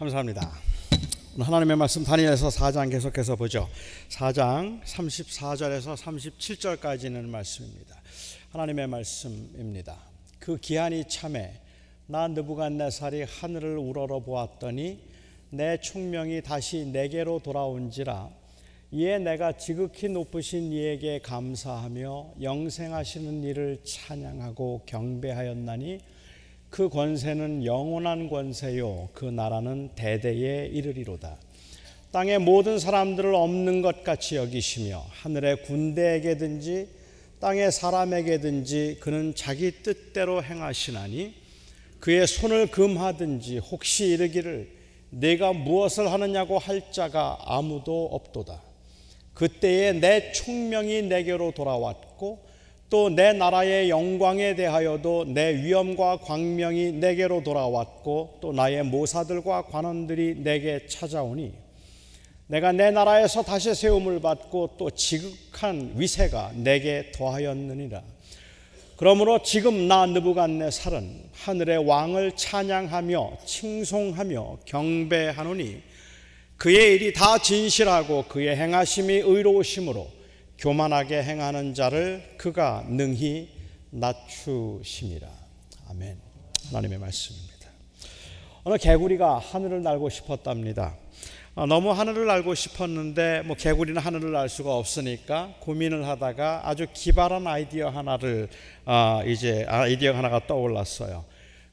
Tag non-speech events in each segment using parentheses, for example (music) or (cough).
감사합니다. 하나님의 말씀 다니엘서 4장 계속해서 보죠. 4장 34절에서 37절까지는 말씀입니다. 하나님의 말씀입니다. 그 기한이 참에 나 느부갓네살이 하늘을 우러러 보았더니 내 총명이 다시 내게로 돌아온지라 이에 내가 지극히 높으신 이에게 감사하며 영생하시는 이를 찬양하고 경배하였나니 그 권세는 영원한 권세요. 그 나라는 대대에 이르리로다. 땅의 모든 사람들을 없는 것 같이 여기시며 하늘의 군대에게든지 땅의 사람에게든지 그는 자기 뜻대로 행하시나니 그의 손을 금하든지 혹시 이르기를 내가 무엇을 하느냐고 할 자가 아무도 없도다. 그때에 내 총명이 내게로 돌아왔고 또 내 나라의 영광에 대하여도 내 위엄과 광명이 내게로 돌아왔고 또 나의 모사들과 관원들이 내게 찾아오니 내가 내 나라에서 다시 세움을 받고 또 지극한 위세가 내게 더하였느니라. 그러므로 지금 나 느부갓네살은 하늘의 왕을 찬양하며 칭송하며 경배하노니 그의 일이 다 진실하고 그의 행하심이 의로우심으로 교만하게 행하는 자를 그가 능히 낮추심이라. 아멘. 하나님의 말씀입니다. 어느 개구리가 하늘을 날고 싶었답니다. 어, 너무 하늘을 날고 싶었는데 뭐 개구리는 하늘을 날 수가 없으니까 고민을 하다가 아주 기발한 아이디어 하나를 어, 이제 아이디어 하나가 떠올랐어요.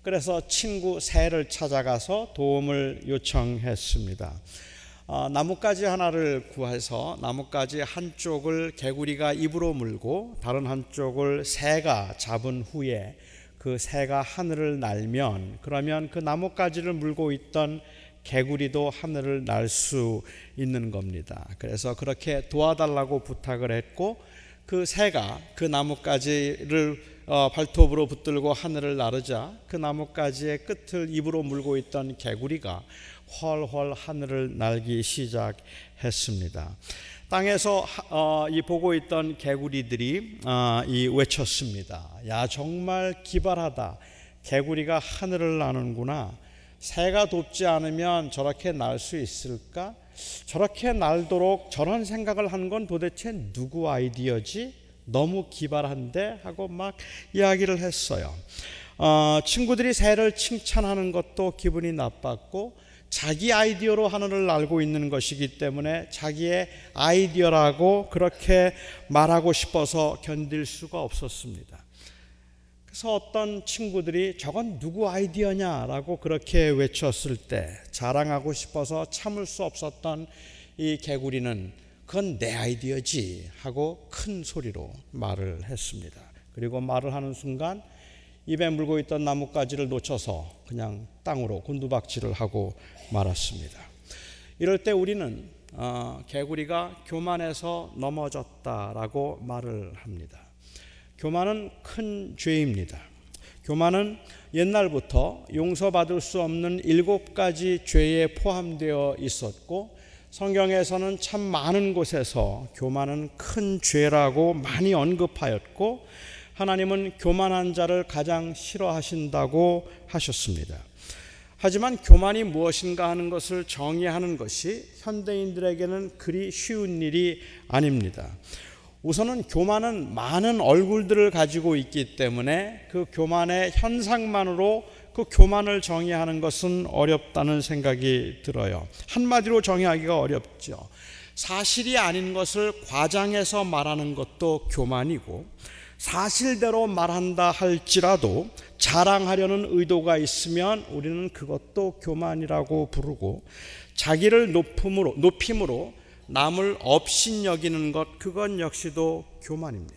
그래서 친구 새를 찾아가서 도움을 요청했습니다. 어, 나뭇가지 하나를 구해서 나뭇가지 한쪽을 개구리가 입으로 물고 다른 한쪽을 새가 잡은 후에 그 새가 하늘을 날면 그러면 그 나뭇가지를 물고 있던 개구리도 하늘을 날 수 있는 겁니다. 그래서 그렇게 도와달라고 부탁을 했고 그 새가 그 나뭇가지를 어, 발톱으로 붙들고 하늘을 나르자 그 나뭇가지의 끝을 입으로 물고 있던 개구리가 훨훨 하늘을 날기 시작했습니다. 땅에서 어, 이 보고 있던 개구리들이 어, 이 외쳤습니다. 야 정말 기발하다. 개구리가 하늘을 나는구나. 새가 돕지 않으면 저렇게 날 수 있을까? 저렇게 날도록 저런 생각을 한 건 도대체 누구 아이디어지? 너무 기발한데 하고 막 이야기를 했어요. 어, 친구들이 새를 칭찬하는 것도 기분이 나빴고 자기 아이디어로 하늘을 알고 있는 것이기 때문에 자기의 아이디어라고 그렇게 말하고 싶어서 견딜 수가 없었습니다. 그래서 어떤 친구들이 저건 누구 아이디어냐라고 그렇게 외쳤을 때 자랑하고 싶어서 참을 수 없었던 이 개구리는 그건 내 아이디어지 하고 큰 소리로 말을 했습니다. 그리고 말을 하는 순간 입에 물고 있던 나뭇가지를 놓쳐서 그냥 땅으로 곤두박질을 하고 말았습니다. 이럴 때 우리는 어, 개구리가 교만해서 넘어졌다라고 말을 합니다. 교만은 큰 죄입니다. 교만은 옛날부터 용서받을 수 없는 일곱 가지 죄에 포함되어 있었고 성경에서는 참 많은 곳에서 교만은 큰 죄라고 많이 언급하였고 하나님은 교만한 자를 가장 싫어하신다고 하셨습니다. 하지만 교만이 무엇인가 하는 것을 정의하는 것이 현대인들에게는 그리 쉬운 일이 아닙니다. 우선은 교만은 많은 얼굴들을 가지고 있기 때문에 그 교만의 현상만으로 그 교만을 정의하는 것은 어렵다는 생각이 들어요. 한마디로 정의하기가 어렵죠. 사실이 아닌 것을 과장해서 말하는 것도 교만이고 사실대로 말한다 할지라도 자랑하려는 의도가 있으면 우리는 그것도 교만이라고 부르고 자기를 높음으로 높임으로 남을 업신 여기는 것 그건 역시도 교만입니다.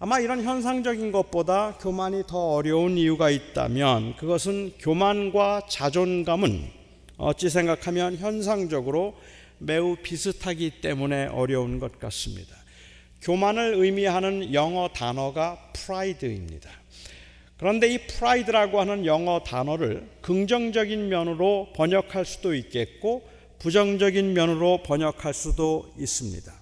아마 이런 현상적인 것보다 교만이 더 어려운 이유가 있다면 그것은 교만과 자존감은 어찌 생각하면 현상적으로 매우 비슷하기 때문에 어려운 것 같습니다. 교만을 의미하는 영어 단어가 pride입니다. 그런데 이 pride라고 하는 영어 단어를 긍정적인 면으로 번역할 수도 있겠고 부정적인 면으로 번역할 수도 있습니다.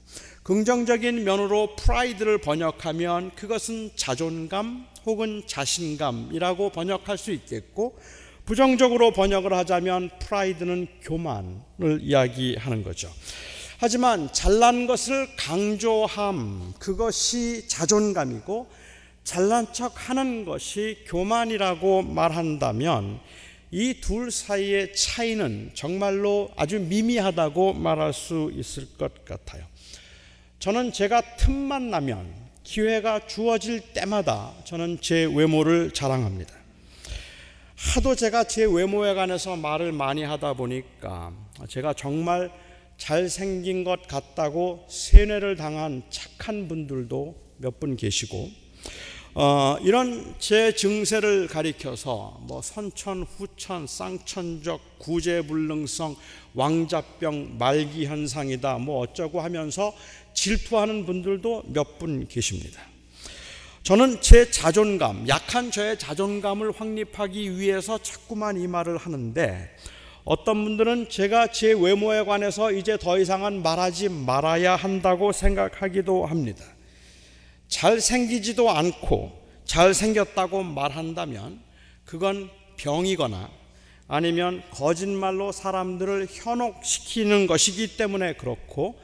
긍정적인 면으로 pride를 번역하면 그것은 자존감 혹은 자신감이라고 번역할 수 있겠고 부정적으로 번역을 하자면 pride는 교만을 이야기하는 거죠. 하지만 잘난 것을 강조함, 그것이 자존감이고 잘난 척 하는 것이 교만이라고 말한다면 이 둘 사이의 차이는 정말로 아주 미미하다고 말할 수 있을 것 같아요. 저는 제가 틈만 나면 기회가 주어질 때마다 저는 제 외모를 자랑합니다. 하도 제가 제 외모에 관해서 말을 많이 하다 보니까 제가 정말 잘생긴 것 같다고 세뇌를 당한 착한 분들도 몇 분 계시고 어, 이런 제 증세를 가리켜서 뭐 선천, 후천, 쌍천적, 구제불능성, 왕자병, 말기 현상이다 뭐 어쩌고 하면서 질투하는 분들도 몇 분 계십니다. 저는 제 자존감, 약한 저의 자존감을 확립하기 위해서 자꾸만 이 말을 하는데 어떤 분들은 제가 제 외모에 관해서 이제 더 이상은 말하지 말아야 한다고 생각하기도 합니다. 잘생기지도 않고 잘생겼다고 말한다면 그건 병이거나 아니면 거짓말로 사람들을 현혹시키는 것이기 때문에 그렇고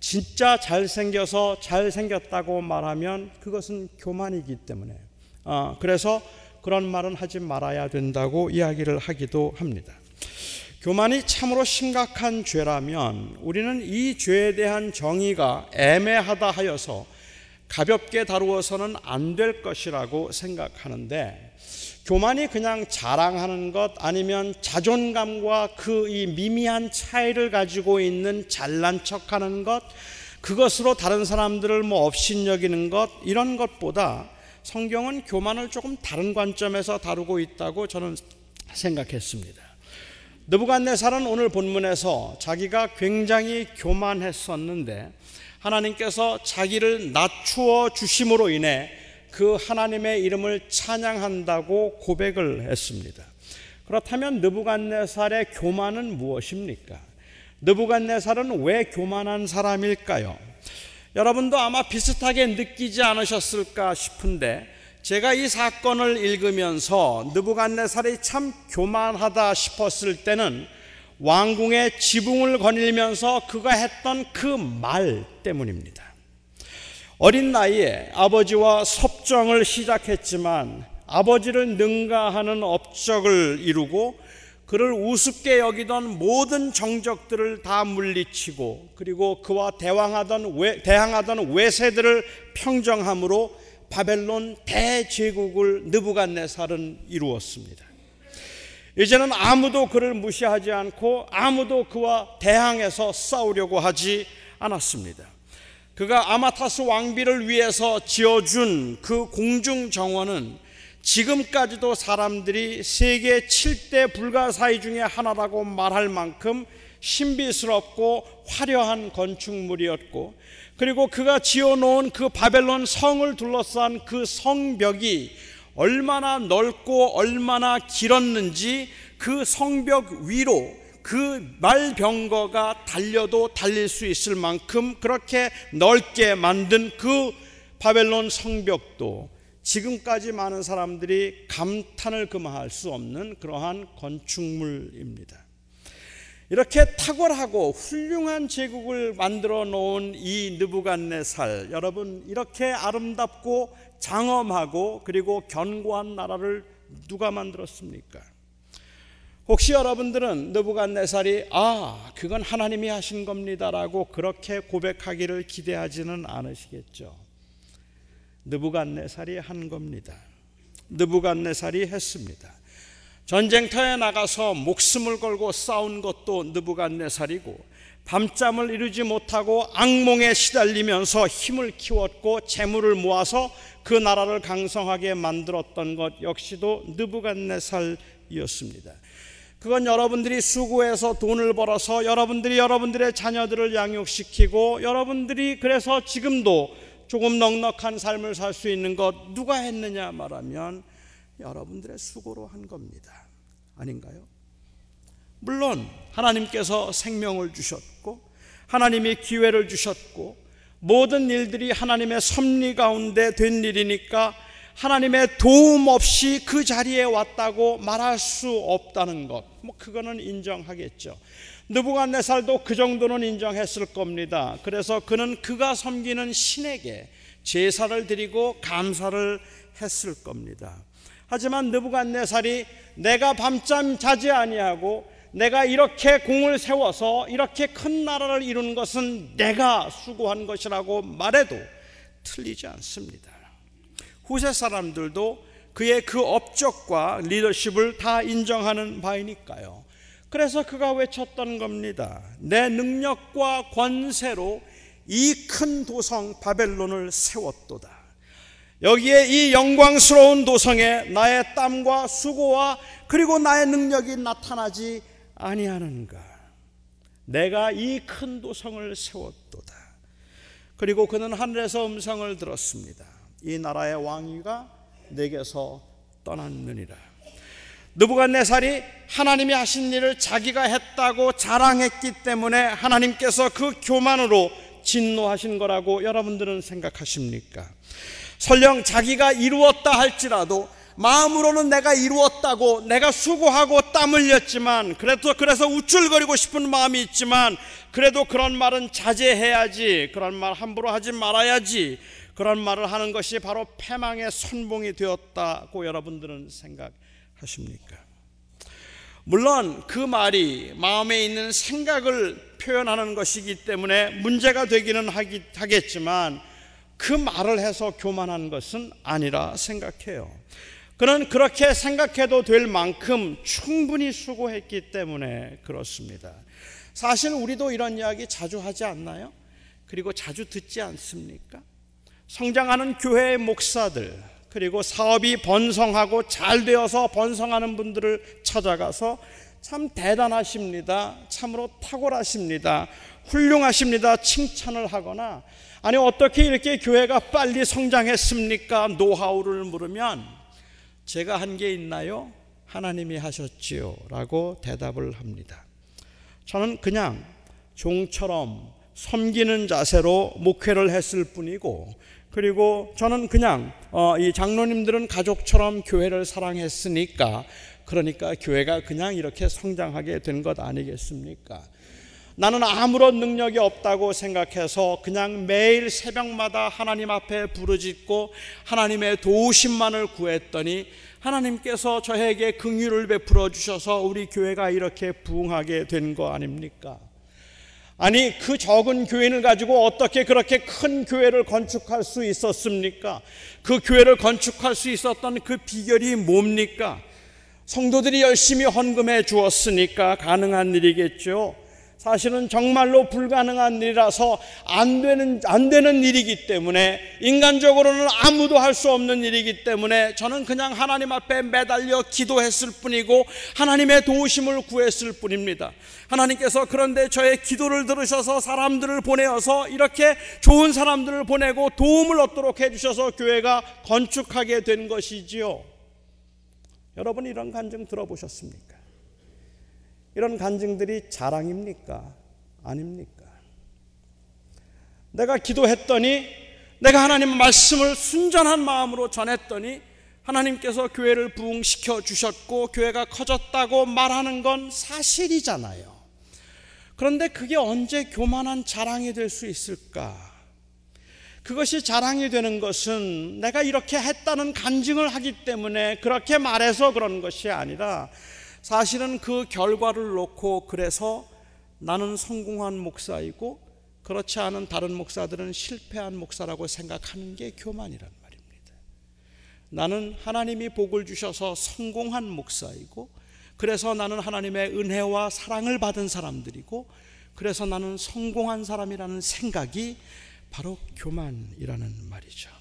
진짜 잘생겨서 잘생겼다고 말하면 그것은 교만이기 때문에 어, 그래서 그런 말은 하지 말아야 된다고 이야기를 하기도 합니다. 교만이 참으로 심각한 죄라면 우리는 이 죄에 대한 정의가 애매하다 하여서 가볍게 다루어서는 안 될 것이라고 생각하는데 교만이 그냥 자랑하는 것 아니면 자존감과 그 이 미미한 차이를 가지고 있는 잘난 척 하는 것 그것으로 다른 사람들을 뭐 업신여기는 것 이런 것보다 성경은 교만을 조금 다른 관점에서 다루고 있다고 저는 생각했습니다. 느부갓네살은 오늘 본문에서 자기가 굉장히 교만했었는데 하나님께서 자기를 낮추어 주심으로 인해 그 하나님의 이름을 찬양한다고 고백을 했습니다. 그렇다면 느부갓네살의 교만은 무엇입니까? 느부갓네살은 왜 교만한 사람일까요? 여러분도 아마 비슷하게 느끼지 않으셨을까 싶은데 제가 이 사건을 읽으면서 느부갓네살이 참 교만하다 싶었을 때는 왕궁의 지붕을 거닐면서 그가 했던 그 말 때문입니다. 어린 나이에 아버지와 섭정을 시작했지만 아버지를 능가하는 업적을 이루고 그를 우습게 여기던 모든 정적들을 다 물리치고 그리고 그와 대항하던 외, 대항하던 외세들을 평정함으로 바벨론 대제국을 느부갓네살은 이루었습니다. 이제는 아무도 그를 무시하지 않고 아무도 그와 대항해서 싸우려고 하지 않았습니다. 그가 아마타스 왕비를 위해서 지어준 그 공중 정원은 지금까지도 사람들이 세계 7대 불가사의 중에 하나라고 말할 만큼 신비스럽고 화려한 건축물이었고 그리고 그가 지어놓은 그 바벨론 성을 둘러싼 그 성벽이 얼마나 넓고 얼마나 길었는지 그 성벽 위로 그 말병거가 달려도 달릴 수 있을 만큼 그렇게 넓게 만든 그 바벨론 성벽도 지금까지 많은 사람들이 감탄을 금할 수 없는 그러한 건축물입니다. 이렇게 탁월하고 훌륭한 제국을 만들어 놓은 이 느부갓네살 여러분 이렇게 아름답고 장엄하고 그리고 견고한 나라를 누가 만들었습니까? 혹시 여러분들은 느부갓네살이 아 그건 하나님이 하신 겁니다라고 그렇게 고백하기를 기대하지는 않으시겠죠. 느부갓네살이 한 겁니다. 느부갓네살이 했습니다. 전쟁터에 나가서 목숨을 걸고 싸운 것도 느부갓네살이고 밤잠을 이루지 못하고 악몽에 시달리면서 힘을 키웠고 재물을 모아서 그 나라를 강성하게 만들었던 것 역시도 느부갓네살이었습니다. 그건 여러분들이 수고해서 돈을 벌어서 여러분들이 여러분들의 자녀들을 양육시키고 여러분들이 그래서 지금도 조금 넉넉한 삶을 살 수 있는 것 누가 했느냐 말하면 여러분들의 수고로 한 겁니다. 아닌가요? 물론 하나님께서 생명을 주셨고 하나님이 기회를 주셨고 모든 일들이 하나님의 섭리 가운데 된 일이니까 하나님의 도움 없이 그 자리에 왔다고 말할 수 없다는 것. 뭐 그거는 인정하겠죠. 느부갓네살도 그 정도는 인정했을 겁니다. 그래서 그는 그가 섬기는 신에게 제사를 드리고 감사를 했을 겁니다. 하지만 느부갓네살이 내가 밤잠 자지 아니하고 내가 이렇게 공을 세워서 이렇게 큰 나라를 이룬 것은 내가 수고한 것이라고 말해도 틀리지 않습니다. 후세 사람들도 그의 그 업적과 리더십을 다 인정하는 바이니까요. 그래서 그가 외쳤던 겁니다. 내 능력과 권세로 이 큰 도성 바벨론을 세웠도다. 여기에 이 영광스러운 도성에 나의 땀과 수고와 그리고 나의 능력이 나타나지 아니하는가. 내가 이 큰 도성을 세웠도다. 그리고 그는 하늘에서 음성을 들었습니다. 이 나라의 왕위가 내게서 떠났느니라. 느부갓네살이 하나님이 하신 일을 자기가 했다고 자랑했기 때문에 하나님께서 그 교만으로 진노하신 거라고 여러분들은 생각하십니까? 설령 자기가 이루었다 할지라도 마음으로는 내가 이루었다고 내가 수고하고 땀 흘렸지만 그래도 그래서 우쭐거리고 싶은 마음이 있지만 그래도 그런 말은 자제해야지 그런 말 함부로 하지 말아야지 그런 말을 하는 것이 바로 패망의 선봉이 되었다고 여러분들은 생각하십니까? 물론 그 말이 마음에 있는 생각을 표현하는 것이기 때문에 문제가 되기는 하겠지만 그 말을 해서 교만한 것은 아니라 생각해요. 그는 그렇게 생각해도 될 만큼 충분히 수고했기 때문에 그렇습니다. 사실 우리도 이런 이야기 자주 하지 않나요? 그리고 자주 듣지 않습니까? 성장하는 교회의 목사들, 그리고 사업이 번성하고 잘 되어서 번성하는 분들을 찾아가서 참 대단하십니다. 참으로 탁월하십니다. 훌륭하십니다. 칭찬을 하거나 아니 어떻게 이렇게 교회가 빨리 성장했습니까? 노하우를 물으면 제가 한 게 있나요? 하나님이 하셨지요. 라고 대답을 합니다. 저는 그냥 종처럼 섬기는 자세로 목회를 했을 뿐이고 그리고 저는 그냥 어, 이 장로님들은 가족처럼 교회를 사랑했으니까 그러니까 교회가 그냥 이렇게 성장하게 된 것 아니겠습니까? 나는 아무런 능력이 없다고 생각해서 그냥 매일 새벽마다 하나님 앞에 부르짖고 하나님의 도우심만을 구했더니 하나님께서 저에게 긍휼을 베풀어 주셔서 우리 교회가 이렇게 부흥하게 된 거 아닙니까? 아니 그 적은 교인을 가지고 어떻게 그렇게 큰 교회를 건축할 수 있었습니까? 그 교회를 건축할 수 있었던 그 비결이 뭡니까? 성도들이 열심히 헌금해 주었으니까 가능한 일이겠죠. 사실은 정말로 불가능한 일이라서 안 되는, 안 되는 일이기 때문에 인간적으로는 아무도 할 수 없는 일이기 때문에 저는 그냥 하나님 앞에 매달려 기도했을 뿐이고 하나님의 도우심을 구했을 뿐입니다. 하나님께서 그런데 저의 기도를 들으셔서 사람들을 보내어서 이렇게 좋은 사람들을 보내고 도움을 얻도록 해주셔서 교회가 건축하게 된 것이지요. 여러분 이런 간증 들어보셨습니까? 이런 간증들이 자랑입니까? 아닙니까? 내가 기도했더니 내가 하나님의 말씀을 순전한 마음으로 전했더니 하나님께서 교회를 부흥시켜 주셨고 교회가 커졌다고 말하는 건 사실이잖아요. 그런데 그게 언제 교만한 자랑이 될 수 있을까? 그것이 자랑이 되는 것은 내가 이렇게 했다는 간증을 하기 때문에 그렇게 말해서 그런 것이 아니라 사실은 그 결과를 놓고 그래서 나는 성공한 목사이고 그렇지 않은 다른 목사들은 실패한 목사라고 생각하는 게 교만이란 말입니다. 나는 하나님이 복을 주셔서 성공한 목사이고 그래서 나는 하나님의 은혜와 사랑을 받은 사람들이고 그래서 나는 성공한 사람이라는 생각이 바로 교만이라는 말이죠.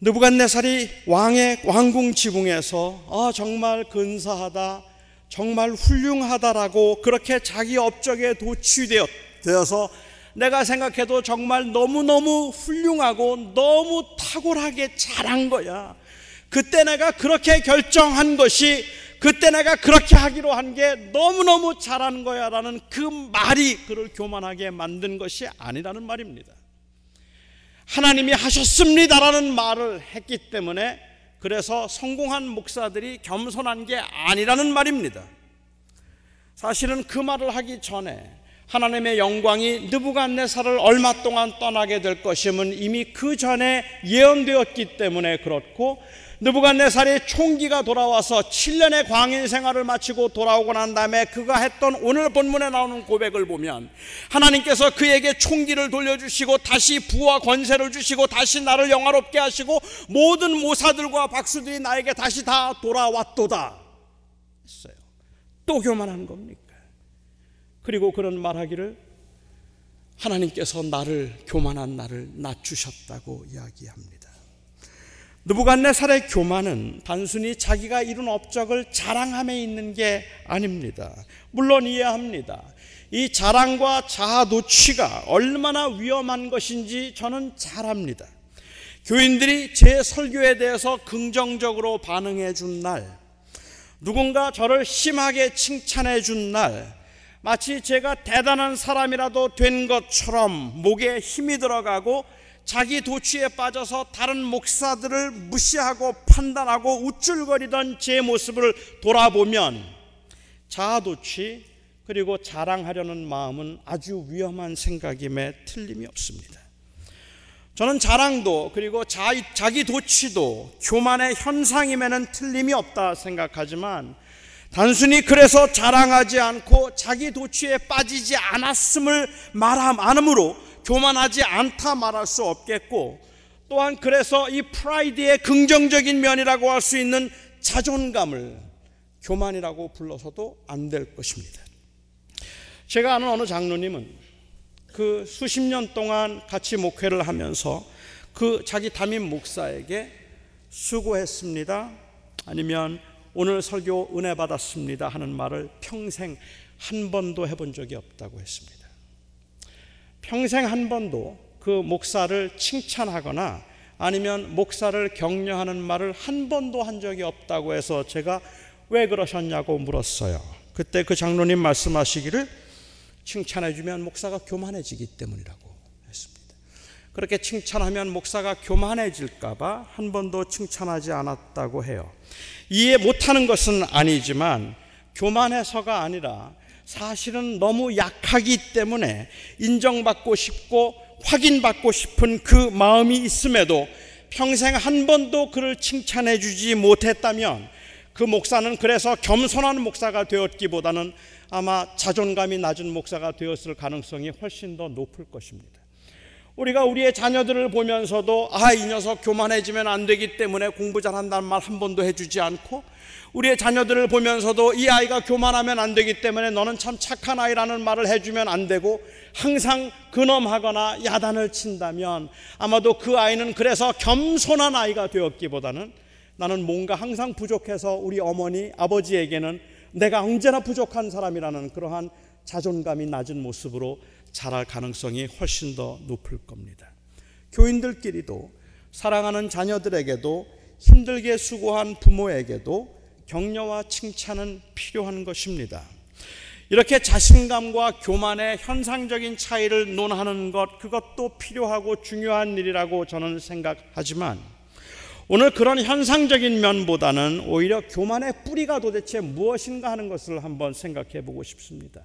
느부갓네살이 왕의 왕궁 지붕에서 아 정말 근사하다 정말 훌륭하다라고 그렇게 자기 업적에 도취되어서 내가 생각해도 정말 너무너무 훌륭하고 너무 탁월하게 잘한 거야. 그때 내가 그렇게 결정한 것이 그때 내가 그렇게 하기로 한 게 너무너무 잘한 거야 라는 그 말이 그를 교만하게 만든 것이 아니라는 말입니다. 하나님이 하셨습니다라는 말을 했기 때문에 그래서 성공한 목사들이 겸손한 게 아니라는 말입니다. 사실은 그 말을 하기 전에 하나님의 영광이 느부갓네살을 얼마 동안 떠나게 될 것임은 이미 그 전에 예언되었기 때문에 그렇고 느부갓네살이 총기가 돌아와서 7년의 광인 생활을 마치고 돌아오고 난 다음에 그가 했던 오늘 본문에 나오는 고백을 보면 하나님께서 그에게 총기를 돌려주시고 다시 부와 권세를 주시고 다시 나를 영화롭게 하시고 모든 모사들과 박수들이 나에게 다시 다 돌아왔도다 했어요. 또 교만한 겁니까? 그리고 그런 말하기를 하나님께서 나를 교만한 나를 낮추셨다고 이야기합니다. 느부갓네살의 교만은 단순히 자기가 이룬 업적을 자랑함에 있는 게 아닙니다. 물론 이해합니다. 이 자랑과 자아 노취가 얼마나 위험한 것인지 저는 잘 압니다. 교인들이 제 설교에 대해서 긍정적으로 반응해 준 날, 누군가 저를 심하게 칭찬해 준 날, 마치 제가 대단한 사람이라도 된 것처럼 목에 힘이 들어가고 자기 도취에 빠져서 다른 목사들을 무시하고 판단하고 우쭐거리던 제 모습을 돌아보면 자아도취 그리고 자랑하려는 마음은 아주 위험한 생각임에 틀림이 없습니다. 저는 자랑도 그리고 자, 자기 도취도 교만의 현상임에는 틀림이 없다 생각하지만 단순히 그래서 자랑하지 않고 자기 도취에 빠지지 않았음을 말함 않으므로 교만하지 않다 말할 수 없겠고 또한 그래서 이 pride의 긍정적인 면이라고 할 수 있는 자존감을 교만이라고 불러서도 안 될 것입니다. 제가 아는 어느 장로님은 그 수십 년 동안 같이 목회를 하면서 그 자기 담임 목사에게 수고했습니다. 아니면 오늘 설교 은혜 받았습니다 하는 말을 평생 한 번도 해본 적이 없다고 했습니다. 평생 한 번도 그 목사를 칭찬하거나 아니면 목사를 격려하는 말을 한 번도 한 적이 없다고 해서 제가 왜 그러셨냐고 물었어요. 그때 그 장로님 말씀하시기를 칭찬해주면 목사가 교만해지기 때문이라고 했습니다. 그렇게 칭찬하면 목사가 교만해질까봐 한 번도 칭찬하지 않았다고 해요. 이해 못하는 것은 아니지만 교만해서가 아니라 사실은 너무 약하기 때문에 인정받고 싶고 확인받고 싶은 그 마음이 있음에도 평생 한 번도 그를 칭찬해 주지 못했다면 그 목사는 그래서 겸손한 목사가 되었기보다는 아마 자존감이 낮은 목사가 되었을 가능성이 훨씬 더 높을 것입니다. 우리가 우리의 자녀들을 보면서도 아, 이 녀석 교만해지면 안 되기 때문에 공부 잘한다는 말 한 번도 해주지 않고 우리의 자녀들을 보면서도 이 아이가 교만하면 안 되기 때문에 너는 참 착한 아이라는 말을 해주면 안 되고 항상 근엄하거나 야단을 친다면 아마도 그 아이는 그래서 겸손한 아이가 되었기보다는 나는 뭔가 항상 부족해서 우리 어머니, 아버지에게는 내가 언제나 부족한 사람이라는 그러한 자존감이 낮은 모습으로 자랄 가능성이 훨씬 더 높을 겁니다. 교인들끼리도 사랑하는 자녀들에게도 힘들게 수고한 부모에게도 격려와 칭찬은 필요한 것입니다. 이렇게 자신감과 교만의 현상적인 차이를 논하는 것, 그것도 필요하고 중요한 일이라고 저는 생각하지만, 오늘 그런 현상적인 면보다는 오히려 교만의 뿌리가 도대체 무엇인가 하는 것을 한번 생각해 보고 싶습니다.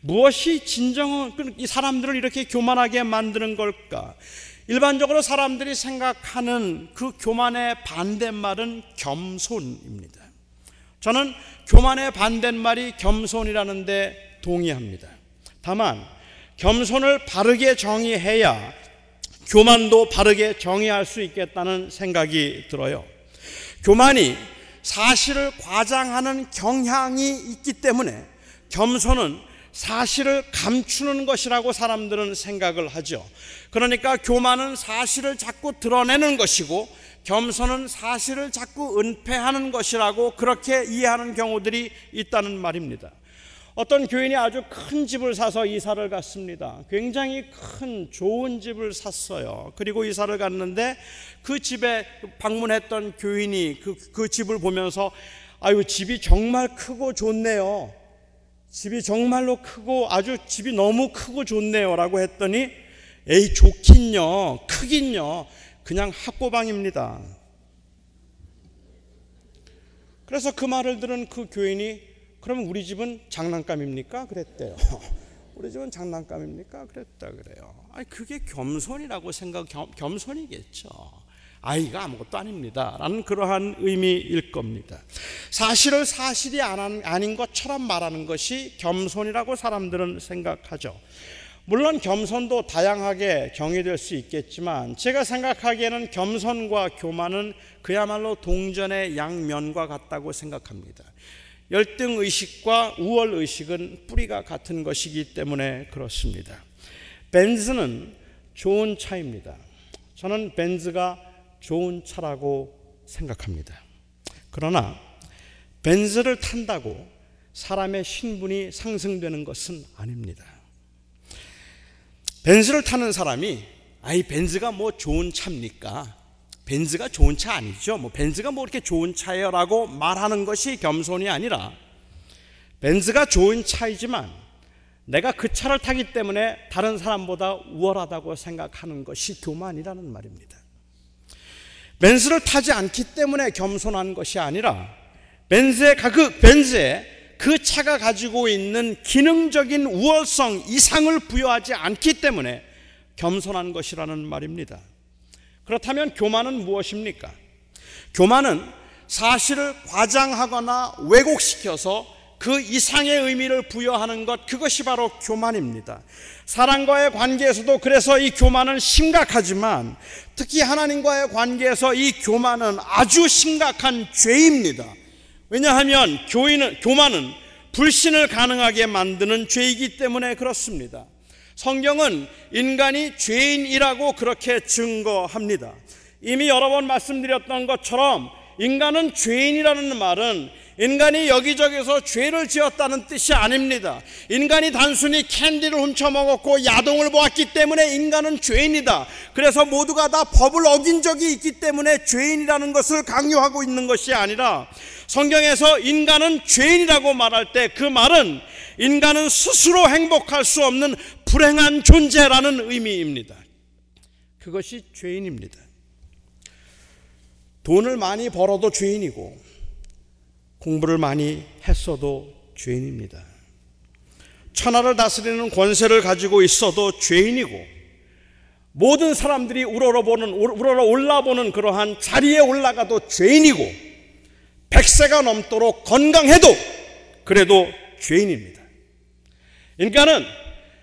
무엇이 진정한 이 사람들을 이렇게 교만하게 만드는 걸까? 일반적으로 사람들이 생각하는 그 교만의 반대말은 겸손입니다. 저는 교만의 반대말이 겸손이라는데 동의합니다. 다만 겸손을 바르게 정의해야 교만도 바르게 정의할 수 있겠다는 생각이 들어요. 교만이 사실을 과장하는 경향이 있기 때문에 겸손은 사실을 감추는 것이라고 사람들은 생각을 하죠. 그러니까 교만은 사실을 자꾸 드러내는 것이고 겸손은 사실을 자꾸 은폐하는 것이라고 그렇게 이해하는 경우들이 있다는 말입니다. 어떤 교인이 아주 큰 집을 사서 이사를 갔습니다. 굉장히 큰 좋은 집을 샀어요. 그리고 이사를 갔는데 그 집에 방문했던 교인이 그, 그 집을 보면서 아유, 집이 정말 크고 좋네요. 집이 정말로 크고 아주 집이 너무 크고 좋네요. 라고 했더니 에이 좋긴요, 크긴요, 그냥 학고방입니다. 그래서 그 말을 들은 그 교인이 그러면 우리 집은 장난감입니까? 그랬대요. (laughs) 우리 집은 장난감입니까? 그랬다 그래요. 아니 그게 겸손이라고 생각 겸, 겸손이겠죠. 아이가 아무것도 아닙니다. 라는 그러한 의미일 겁니다. 사실을 사실이 아닌 것처럼 말하는 것이 겸손이라고 사람들은 생각하죠. 물론 겸손도 다양하게 정의될 수 있겠지만 제가 생각하기에는 겸손과 교만은 그야말로 동전의 양면과 같다고 생각합니다. 열등 의식과 우월 의식은 뿌리가 같은 것이기 때문에 그렇습니다. 벤즈는 좋은 차입니다. 저는 벤즈가 좋은 차라고 생각합니다. 그러나 벤즈를 탄다고 사람의 신분이 상승되는 것은 아닙니다. 벤즈를 타는 사람이 아이 벤즈가 뭐 좋은 차입니까? 벤즈가 좋은 차 아니죠. 뭐 벤즈가 뭐 이렇게 좋은 차예요라고 말하는 것이 겸손이 아니라 벤즈가 좋은 차이지만 내가 그 차를 타기 때문에 다른 사람보다 우월하다고 생각하는 것이 교만이라는 말입니다. 벤츠를 타지 않기 때문에 겸손한 것이 아니라 벤츠의 그 벤츠에 그 차가 가지고 있는 기능적인 우월성 이상을 부여하지 않기 때문에 겸손한 것이라는 말입니다. 그렇다면 교만은 무엇입니까? 교만은 사실을 과장하거나 왜곡시켜서 그 이상의 의미를 부여하는 것, 그것이 바로 교만입니다. 사람과의 관계에서도 그래서 이 교만은 심각하지만 특히 하나님과의 관계에서 이 교만은 아주 심각한 죄입니다. 왜냐하면 교인은, 교만은 불신을 가능하게 만드는 죄이기 때문에 그렇습니다. 성경은 인간이 죄인이라고 그렇게 증거합니다. 이미 여러 번 말씀드렸던 것처럼 인간은 죄인이라는 말은 인간이 여기저기서 죄를 지었다는 뜻이 아닙니다. 인간이 단순히 캔디를 훔쳐 먹었고 야동을 보았기 때문에 인간은 죄인이다. 그래서 모두가 다 법을 어긴 적이 있기 때문에 죄인이라는 것을 강요하고 있는 것이 아니라 성경에서 인간은 죄인이라고 말할 때 그 말은 인간은 스스로 행복할 수 없는 불행한 존재라는 의미입니다. 그것이 죄인입니다. 돈을 많이 벌어도 죄인이고 공부를 많이 했어도 죄인입니다. 천하를 다스리는 권세를 가지고 있어도 죄인이고 모든 사람들이 우러러보는 우러러 올라보는 그러한 자리에 올라가도 죄인이고 백세가 넘도록 건강해도 그래도 죄인입니다. 인간은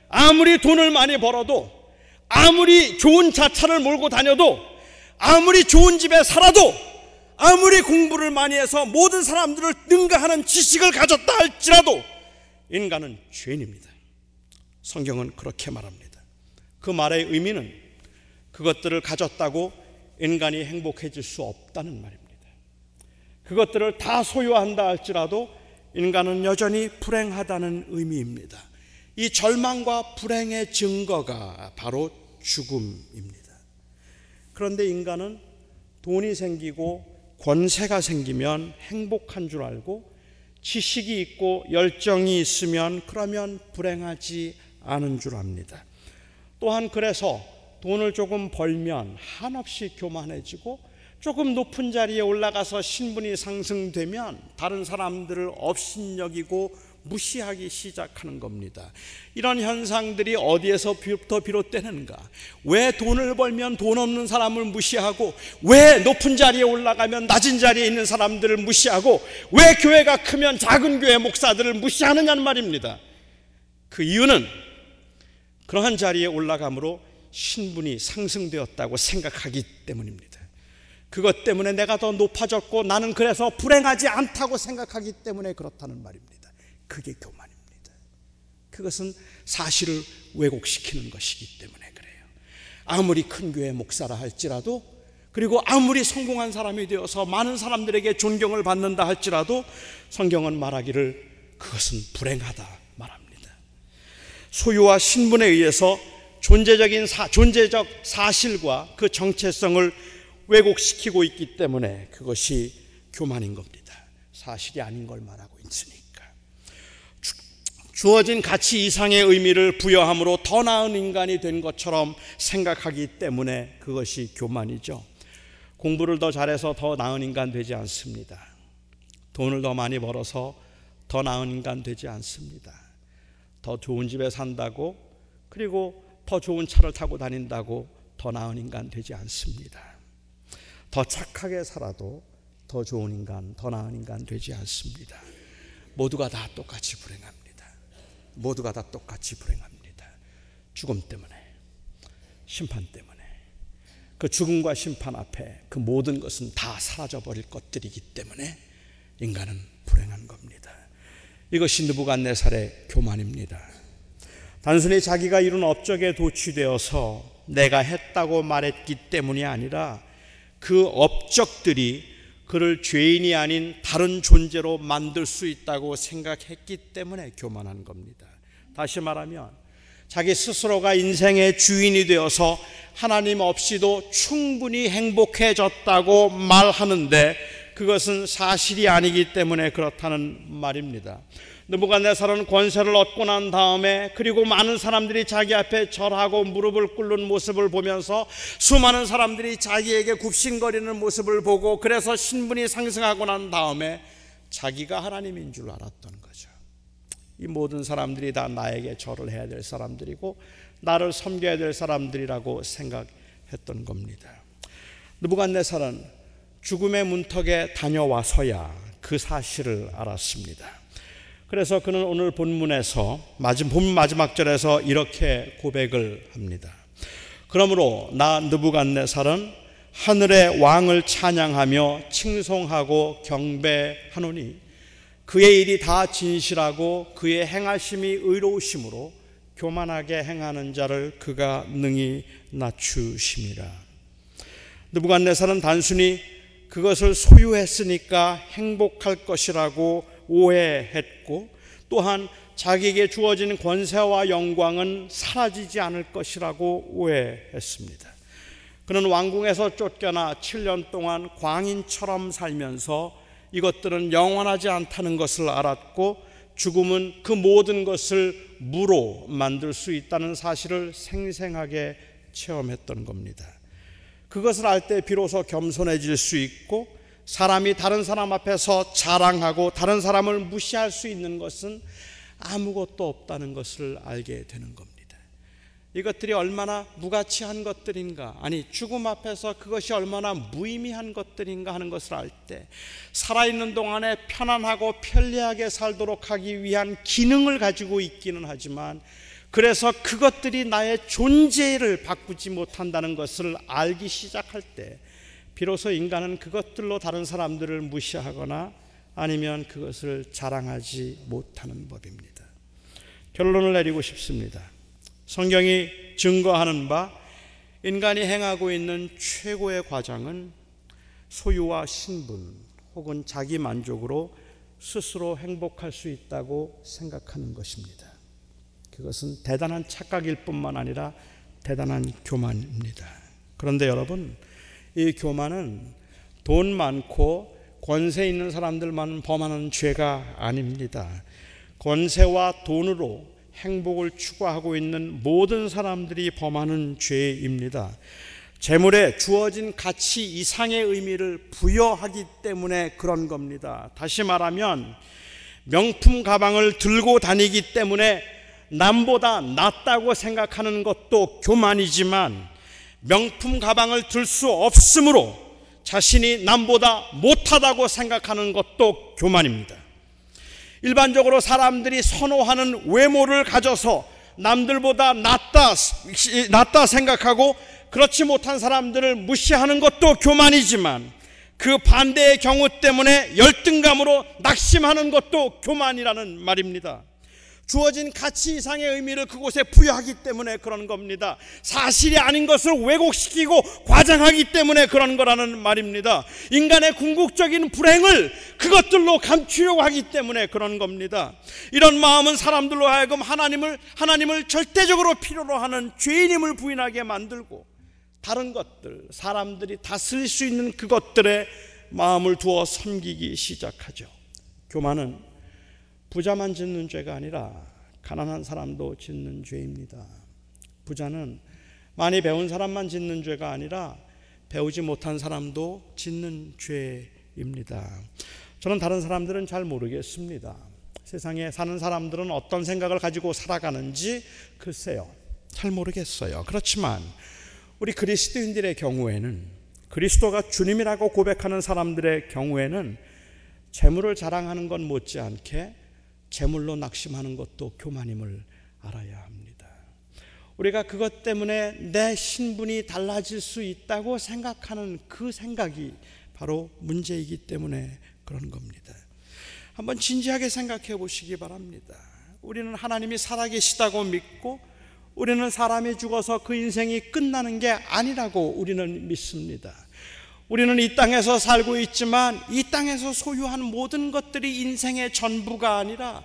아무리 돈을 많이 벌어도 아무리 좋은 자차를 몰고 다녀도 아무리 좋은 집에 살아도 아무리 공부를 많이 해서 모든 사람들을 능가하는 지식을 가졌다 할지라도 인간은 죄인입니다. 성경은 그렇게 말합니다. 그 말의 의미는 그것들을 가졌다고 인간이 행복해질 수 없다는 말입니다. 그것들을 다 소유한다 할지라도 인간은 여전히 불행하다는 의미입니다. 이 절망과 불행의 증거가 바로 죽음입니다. 그런데 인간은 돈이 생기고 권세가 생기면 행복한 줄 알고 지식이 있고 열정이 있으면 그러면 불행하지 않은 줄 압니다. 또한 그래서 돈을 조금 벌면 한없이 교만해지고 조금 높은 자리에 올라가서 신분이 상승되면 다른 사람들을 업신여기고 무시하기 시작하는 겁니다. 이런 현상들이 어디에서부터 비롯되는가? 왜 돈을 벌면 돈 없는 사람을 무시하고, 왜 높은 자리에 올라가면 낮은 자리에 있는 사람들을 무시하고, 왜 교회가 크면 작은 교회 목사들을 무시하느냐는 말입니다. 그 이유는 그러한 자리에 올라감으로 신분이 상승되었다고 생각하기 때문입니다. 그것 때문에 내가 더 높아졌고 나는 그래서 불행하지 않다고 생각하기 때문에 그렇다는 말입니다. 그게 교만입니다. 그것은 사실을 왜곡시키는 것이기 때문에 그래요. 아무리 큰 교회 목사라 할지라도 그리고 아무리 성공한 사람이 되어서 많은 사람들에게 존경을 받는다 할지라도 성경은 말하기를 그것은 불행하다 말합니다. 소유와 신분에 의해서 존재적인 사, 존재적 사실과 그 정체성을 왜곡시키고 있기 때문에 그것이 교만인 겁니다. 사실이 아닌 걸 말하고. 주어진 가치 이상의 의미를 부여함으로 더 나은 인간이 된 것처럼 생각하기 때문에 그것이 교만이죠. 공부를 더 잘해서 더 나은 인간 되지 않습니다. 돈을 더 많이 벌어서 더 나은 인간 되지 않습니다. 더 좋은 집에 산다고 그리고 더 좋은 차를 타고 다닌다고 더 나은 인간 되지 않습니다. 더 착하게 살아도 더 좋은 인간, 더 나은 인간 되지 않습니다. 모두가 다 똑같이 불행합니다. 모두가 다 똑같이 불행합니다. 죽음 때문에, 심판 때문에. 그 죽음과 심판 앞에 그 모든 것은 다 사라져 버릴 것들이기 때문에 인간은 불행한 겁니다. 이것이 느부갓네살의 교만입니다. 단순히 자기가 이룬 업적에 도취되어서 내가 했다고 말했기 때문이 아니라 그 업적들이 그를 죄인이 아닌 다른 존재로 만들 수 있다고 생각했기 때문에 교만한 겁니다. 다시 말하면 자기 스스로가 인생의 주인이 되어서 하나님 없이도 충분히 행복해졌다고 말하는데 그것은 사실이 아니기 때문에 그렇다는 말입니다. 느부갓네살은 권세를 얻고 난 다음에 그리고 많은 사람들이 자기 앞에 절하고 무릎을 꿇는 모습을 보면서 수많은 사람들이 자기에게 굽신거리는 모습을 보고 그래서 신분이 상승하고 난 다음에 자기가 하나님인 줄 알았던 거죠. 이 모든 사람들이 다 나에게 절을 해야 될 사람들이고 나를 섬겨야 될 사람들이라고 생각했던 겁니다. 느부갓네살은 죽음의 문턱에 다녀와서야 그 사실을 알았습니다. 그래서 그는 오늘 본문에서 마지막 본 마지막 절에서 이렇게 고백을 합니다. 그러므로 나 느부갓네살은 하늘의 왕을 찬양하며 칭송하고 경배하노니 그의 일이 다 진실하고 그의 행하심이 의로우심으로 교만하게 행하는 자를 그가 능히 낮추심이라. 느부갓네살은 단순히 그것을 소유했으니까 행복할 것이라고 오해했고 또한 자기에게 주어진 권세와 영광은 사라지지 않을 것이라고 오해했습니다. 그는 왕궁에서 쫓겨나 7년 동안 광인처럼 살면서 이것들은 영원하지 않다는 것을 알았고 죽음은 그 모든 것을 무로 만들 수 있다는 사실을 생생하게 체험했던 겁니다. 그것을 알 때 비로소 겸손해질 수 있고 사람이 다른 사람 앞에서 자랑하고 다른 사람을 무시할 수 있는 것은 아무것도 없다는 것을 알게 되는 겁니다. 이것들이 얼마나 무가치한 것들인가, 아니, 죽음 앞에서 그것이 얼마나 무의미한 것들인가 하는 것을 알 때, 살아있는 동안에 편안하고 편리하게 살도록 하기 위한 기능을 가지고 있기는 하지만, 그래서 그것들이 나의 존재를 바꾸지 못한다는 것을 알기 시작할 때, 비로소 인간은 그것들로 다른 사람들을 무시하거나 아니면 그것을 자랑하지 못하는 법입니다. 결론을 내리고 싶습니다. 성경이 증거하는 바 인간이 행하고 있는 최고의 과정은 소유와 신분 혹은 자기 만족으로 스스로 행복할 수 있다고 생각하는 것입니다. 그것은 대단한 착각일 뿐만 아니라 대단한 교만입니다. 그런데 여러분, 이 교만은 돈 많고 권세 있는 사람들만 범하는 죄가 아닙니다. 권세와 돈으로 행복을 추구하고 있는 모든 사람들이 범하는 죄입니다. 재물에 주어진 가치 이상의 의미를 부여하기 때문에 그런 겁니다. 다시 말하면 명품 가방을 들고 다니기 때문에 남보다 낫다고 생각하는 것도 교만이지만 명품 가방을 들 수 없으므로 자신이 남보다 못하다고 생각하는 것도 교만입니다. 일반적으로 사람들이 선호하는 외모를 가져서 남들보다 낫다, 낫다 생각하고 그렇지 못한 사람들을 무시하는 것도 교만이지만 그 반대의 경우 때문에 열등감으로 낙심하는 것도 교만이라는 말입니다. 주어진 가치 이상의 의미를 그곳에 부여하기 때문에 그런 겁니다. 사실이 아닌 것을 왜곡시키고 과장하기 때문에 그런 거라는 말입니다. 인간의 궁극적인 불행을 그것들로 감추려고 하기 때문에 그런 겁니다. 이런 마음은 사람들로 하여금 하나님을 하나님을 절대적으로 필요로 하는 죄인임을 부인하게 만들고 다른 것들, 사람들이 다스릴 수 있는 그것들에 마음을 두어 섬기기 시작하죠. 교만은 부자만 짓는 죄가 아니라 가난한 사람도 짓는 죄입니다. 부자는 많이 배운 사람만 짓는 죄가 아니라 배우지 못한 사람도 짓는 죄입니다. 저는 다른 사람들은 잘 모르겠습니다. 세상에 사는 사람들은 어떤 생각을 가지고 살아가는지 글쎄요. 잘 모르겠어요. 그렇지만 우리 그리스도인들의 경우에는 그리스도가 주님이라고 고백하는 사람들의 경우에는 재물을 자랑하는 건 못지않게 재물로 낙심하는 것도 교만임을 알아야 합니다. 우리가 그것 때문에 내 신분이 달라질 수 있다고 생각하는 그 생각이 바로 문제이기 때문에 그런 겁니다. 한번 진지하게 생각해 보시기 바랍니다. 우리는 하나님이 살아계시다고 믿고 우리는 사람이 죽어서 그 인생이 끝나는 게 아니라고 우리는 믿습니다. 우리는 이 땅에서 살고 있지만 이 땅에서 소유한 모든 것들이 인생의 전부가 아니라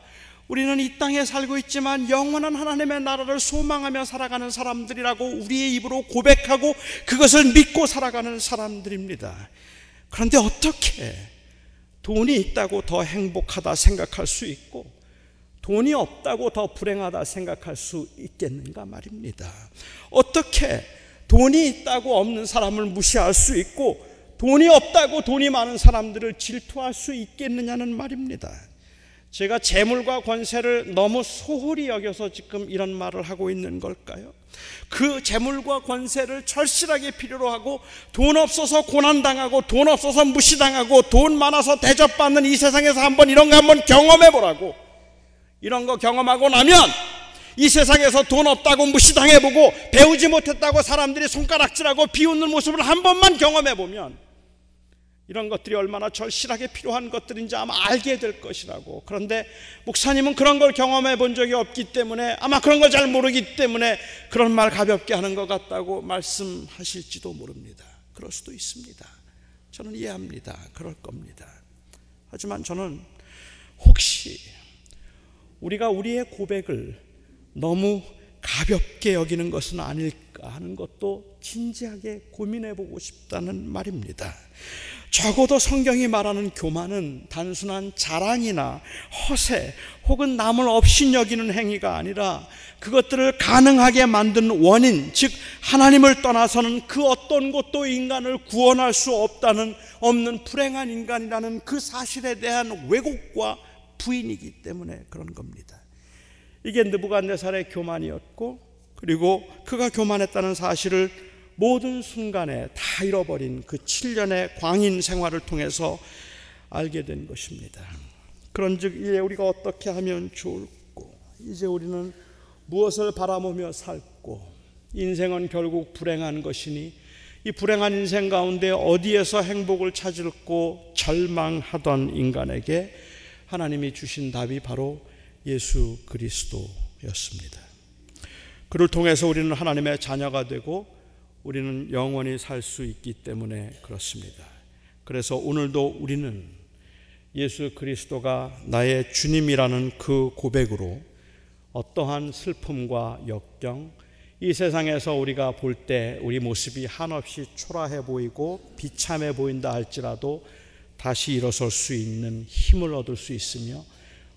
우리는 이 땅에 살고 있지만 영원한 하나님의 나라를 소망하며 살아가는 사람들이라고 우리의 입으로 고백하고 그것을 믿고 살아가는 사람들입니다. 그런데 어떻게 돈이 있다고 더 행복하다 생각할 수 있고 돈이 없다고 더 불행하다 생각할 수 있겠는가 말입니다. 어떻게 돈이 있다고 없는 사람을 무시할 수 있고 돈이 없다고 돈이 많은 사람들을 질투할 수 있겠느냐는 말입니다. 제가 재물과 권세를 너무 소홀히 여겨서 지금 이런 말을 하고 있는 걸까요? 그 재물과 권세를 절실하게 필요로 하고 돈 없어서 고난당하고 돈 없어서 무시당하고 돈 많아서 대접받는 이 세상에서 한번 이런 거 한번 경험해 보라고 이런 거 경험하고 나면 이 세상에서 돈 없다고 무시당해보고 배우지 못했다고 사람들이 손가락질하고 비웃는 모습을 한 번만 경험해 보면 이런 것들이 얼마나 절실하게 필요한 것들인지 아마 알게 될 것이라고. 그런데 목사님은 그런 걸 경험해 본 적이 없기 때문에 아마 그런 걸 잘 모르기 때문에 그런 말 가볍게 하는 것 같다고 말씀하실지도 모릅니다. 그럴 수도 있습니다. 저는 이해합니다. 그럴 겁니다. 하지만 저는 혹시 우리가 우리의 고백을 너무 가볍게 여기는 것은 아닐 까 하는 것도 진지하게 고민해 보고 싶다는 말입니다. 적어도 성경이 말하는 교만은 단순한 자랑이나 허세 혹은 남을 없인 여기는 행위가 아니라 그것들을 가능하게 만든 원인, 즉 하나님을 떠나서는 그 어떤 것도 인간을 구원할 수 없다는 없는 불행한 인간이라는 그 사실에 대한 왜곡과 부인이기 때문에 그런 겁니다. 이게 느부갓네살의 교만이었고 그리고 그가 교만했다는 사실을 모든 순간에 다 잃어버린 그 7년의 광인 생활을 통해서 알게 된 것입니다. 그런즉 이제 우리가 어떻게 하면 좋을고 이제 우리는 무엇을 바라보며 살고 인생은 결국 불행한 것이니 이 불행한 인생 가운데 어디에서 행복을 찾을고 절망하던 인간에게 하나님이 주신 답이 바로 예수 그리스도였습니다. 그를 통해서 우리는 하나님의 자녀가 되고 우리는 영원히 살 수 있기 때문에 그렇습니다. 그래서 오늘도 우리는 예수 그리스도가 나의 주님이라는 그 고백으로 어떠한 슬픔과 역경, 이 세상에서 우리가 볼 때 우리 모습이 한없이 초라해 보이고 비참해 보인다 할지라도 다시 일어설 수 있는 힘을 얻을 수 있으며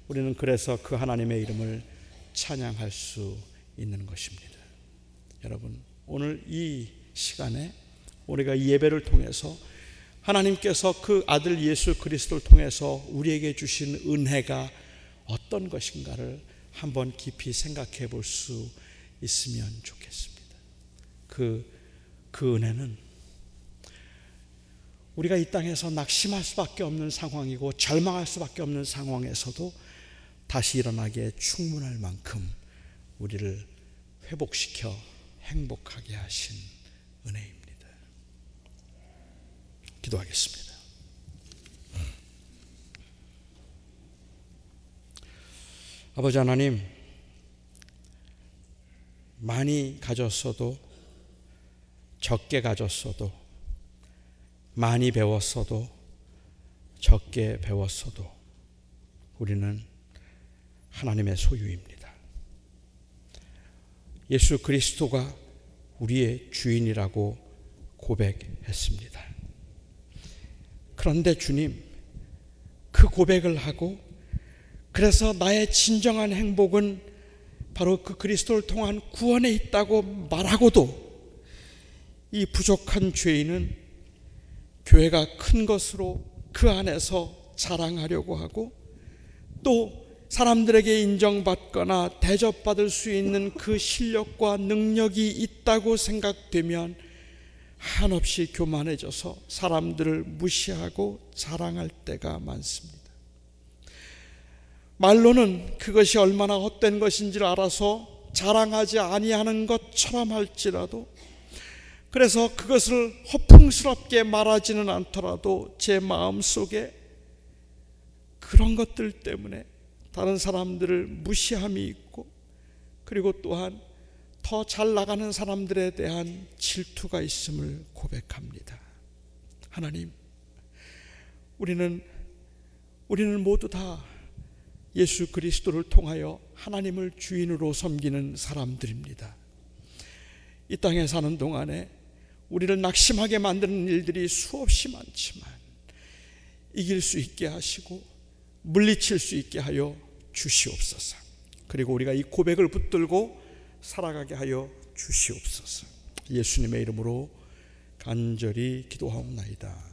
우리는 그래서 그 하나님의 이름을 찬양할 수 있는 것입니다. 여러분, 오늘 이 시간에 우리가 예배를 통해서 하나님께서 그 아들 예수 그리스도를 통해서 우리에게 주신 은혜가 어떤 것인가를 한번 깊이 생각해 볼 수 있으면 좋겠습니다. 그, 그 은혜는 우리가 이 땅에서 낙심할 수밖에 없는 상황이고 절망할 수밖에 없는 상황에서도 다시 일어나기에 충분할 만큼 우리를 회복시켜 행복하게 하신 은혜입니다. 기도하겠습니다. 아버지 하나님, 많이 가졌어도 적게 가졌어도 많이 배웠어도 적게 배웠어도 우리는 하나님의 소유입니다. 예수 그리스도가 우리의 주인이라고 고백했습니다. 그런데 주님, 그 고백을 하고 그래서 나의 진정한 행복은 바로 그 그리스도를 통한 구원에 있다고 말하고도 이 부족한 죄인은 교회가 큰 것으로 그 안에서 자랑하려고 하고 또 사람들에게 인정받거나 대접받을 수 있는 그 실력과 능력이 있다고 생각되면 한없이 교만해져서 사람들을 무시하고 자랑할 때가 많습니다. 말로는 그것이 얼마나 헛된 것인지를 알아서 자랑하지 아니하는 것처럼 할지라도 그래서 그것을 허풍스럽게 말하지는 않더라도 제 마음 속에 그런 것들 때문에 다른 사람들을 무시함이 있고 그리고 또한 더 잘 나가는 사람들에 대한 질투가 있음을 고백합니다. 하나님, 우리는 우리는 모두 다 예수 그리스도를 통하여 하나님을 주인으로 섬기는 사람들입니다. 이 땅에 사는 동안에 우리를 낙심하게 만드는 일들이 수없이 많지만 이길 수 있게 하시고 물리칠 수 있게 하여 주시옵소서. 그리고 우리가 이 고백을 붙들고 살아가게 하여 주시옵소서. 예수님의 이름으로 간절히 기도하옵나이다.